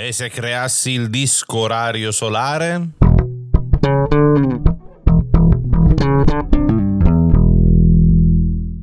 E se creassi il disco orario solare?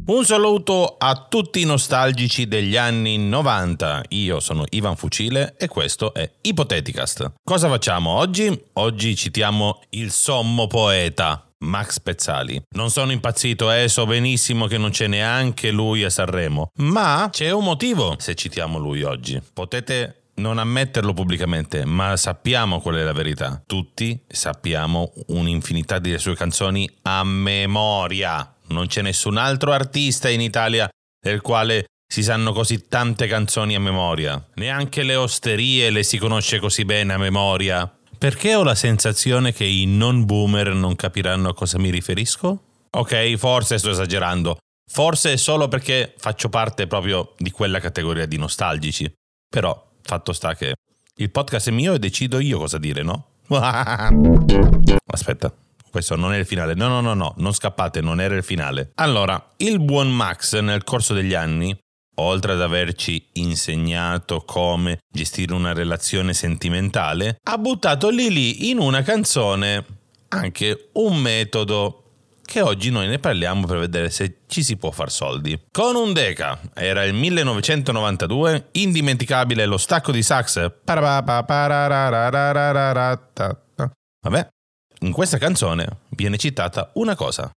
Un saluto a tutti i nostalgici degli anni 90. Io sono Ivan Fucile e questo è Ipoteticast. Cosa facciamo oggi? Oggi citiamo il sommo poeta Max Pezzali. Non sono impazzito, eh, so benissimo che non c'è neanche lui a Sanremo, ma c'è un motivo se citiamo lui oggi. Potete non ammetterlo pubblicamente, ma sappiamo qual è la verità. Tutti sappiamo un'infinità di sue canzoni a memoria. Non c'è nessun altro artista in Italia del quale si sanno così tante canzoni a memoria. Neanche le osterie le si conosce così bene a memoria. Perché ho la sensazione che i non boomer non capiranno a cosa mi riferisco? Ok, forse sto esagerando. Forse è solo perché faccio parte proprio di quella categoria di nostalgici. Però Fatto sta che il podcast è mio e decido io cosa dire, no? Aspetta, questo non è il finale. No, no, no, no, non scappate, non era il finale. Allora, il buon Max nel corso degli anni, oltre ad averci insegnato come gestire una relazione sentimentale, ha buttato lì lì in una canzone anche un metodo che oggi noi ne parliamo per vedere se ci si può far soldi. Con un Deca, era il 1992, indimenticabile lo stacco di sax. Vabbè, in questa canzone viene citata una cosa.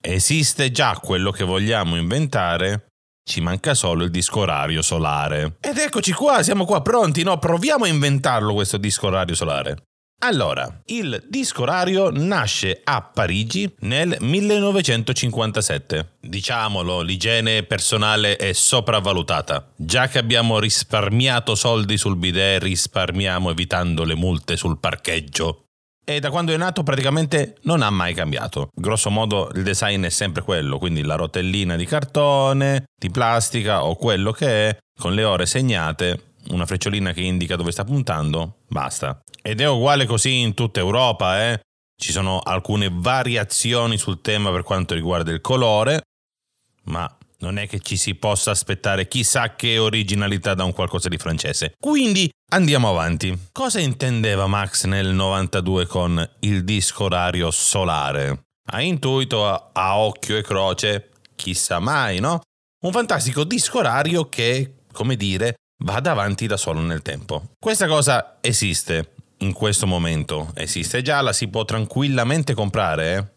Esiste già quello che vogliamo inventare, ci manca solo il disco orario solare. Ed eccoci qua, siamo qua pronti, no? Proviamo a inventarlo questo disco orario solare. Allora, il disco orario nasce a Parigi nel 1957. Diciamolo, l'igiene personale è sopravvalutata. Già che abbiamo risparmiato soldi sul bidet, risparmiamo evitando le multe sul parcheggio. E da quando è nato praticamente non ha mai cambiato. Grosso modo il design è sempre quello, quindi la rotellina di cartone, di plastica o quello che è, con le ore segnate, una frecciolina che indica dove sta puntando, basta. Ed è uguale così in tutta Europa, eh? Ci sono alcune variazioni sul tema per quanto riguarda il colore, ma non è che ci si possa aspettare chissà che originalità da un qualcosa di francese. Quindi andiamo avanti. Cosa intendeva Max nel 92 con il disco orario solare? A intuito, a, a occhio e croce, chissà mai, no? Un fantastico disco orario che, come dire, vada avanti da solo nel tempo. Questa cosa esiste, in questo momento esiste già, la si può tranquillamente comprare.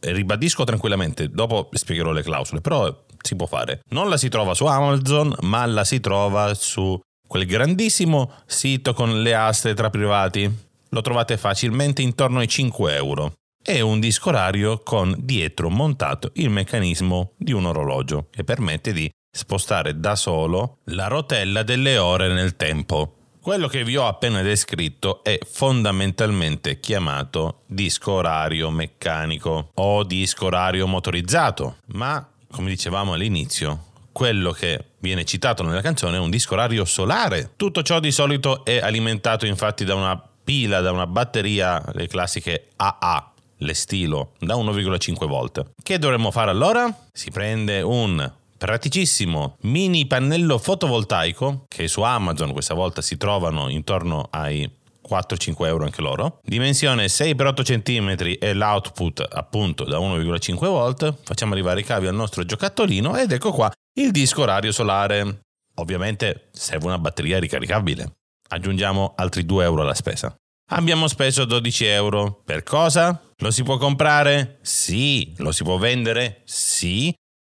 Eh? Ribadisco tranquillamente, dopo spiegherò le clausole, però si può fare. Non la si trova su Amazon, ma la si trova su quel grandissimo sito con le aste tra privati. Lo trovate facilmente intorno ai 5 euro. È un disco orario con dietro montato il meccanismo di un orologio che permette di spostare da solo la rotella delle ore nel tempo. Quello che vi ho appena descritto è fondamentalmente chiamato disco orario meccanico o disco orario motorizzato, ma come dicevamo all'inizio, quello che viene citato nella canzone è un disco orario solare. Tutto ciò di solito è alimentato infatti da una pila, da una batteria, le classiche AA, le stilo, da 1,5 volt. Che dovremmo fare allora? Si prende un praticissimo mini pannello fotovoltaico che su Amazon questa volta si trovano intorno ai 4-5 euro anche loro. Dimensione 6x8 cm e l'output appunto da 1,5 volt. Facciamo arrivare i cavi al nostro giocattolino ed ecco qua il disco orario solare. Ovviamente serve una batteria ricaricabile. Aggiungiamo altri 2 euro alla spesa. Abbiamo speso 12 euro. Per cosa? Lo si può comprare? Sì. Lo si può vendere? Sì.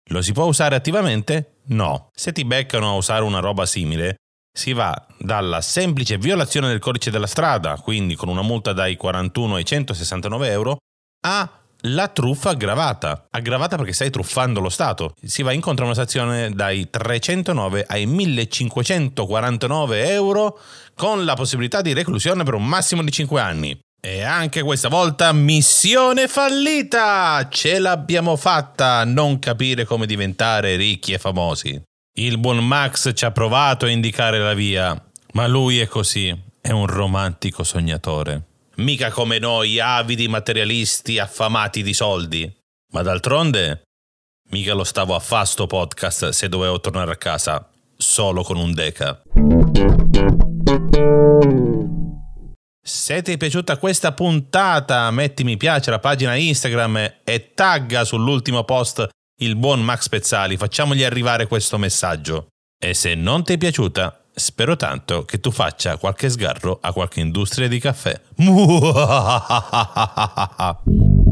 Lo si può usare attivamente? No. Se ti beccano a usare una roba simile, si va dalla semplice violazione del codice della strada, quindi con una multa dai 41 ai 169 euro, a la truffa aggravata. Aggravata perché stai truffando lo Stato. Si va incontro a una sanzione dai 309 ai 1549 euro con la possibilità di reclusione per un massimo di 5 anni. E anche questa volta missione fallita! Ce l'abbiamo fatta a non capire come diventare ricchi e famosi. Il buon Max ci ha provato a indicare la via, ma lui è così, è un romantico sognatore. Mica come noi avidi materialisti affamati di soldi. Ma d'altronde, mica lo stavo a fa sto podcast se dovevo tornare a casa solo con un deca. Se ti è piaciuta questa puntata, metti mi piace alla pagina Instagram e tagga sull'ultimo post il buon Max Pezzali, facciamogli arrivare questo messaggio. E se non ti è piaciuta, spero tanto che tu faccia qualche sgarro a qualche industria di caffè.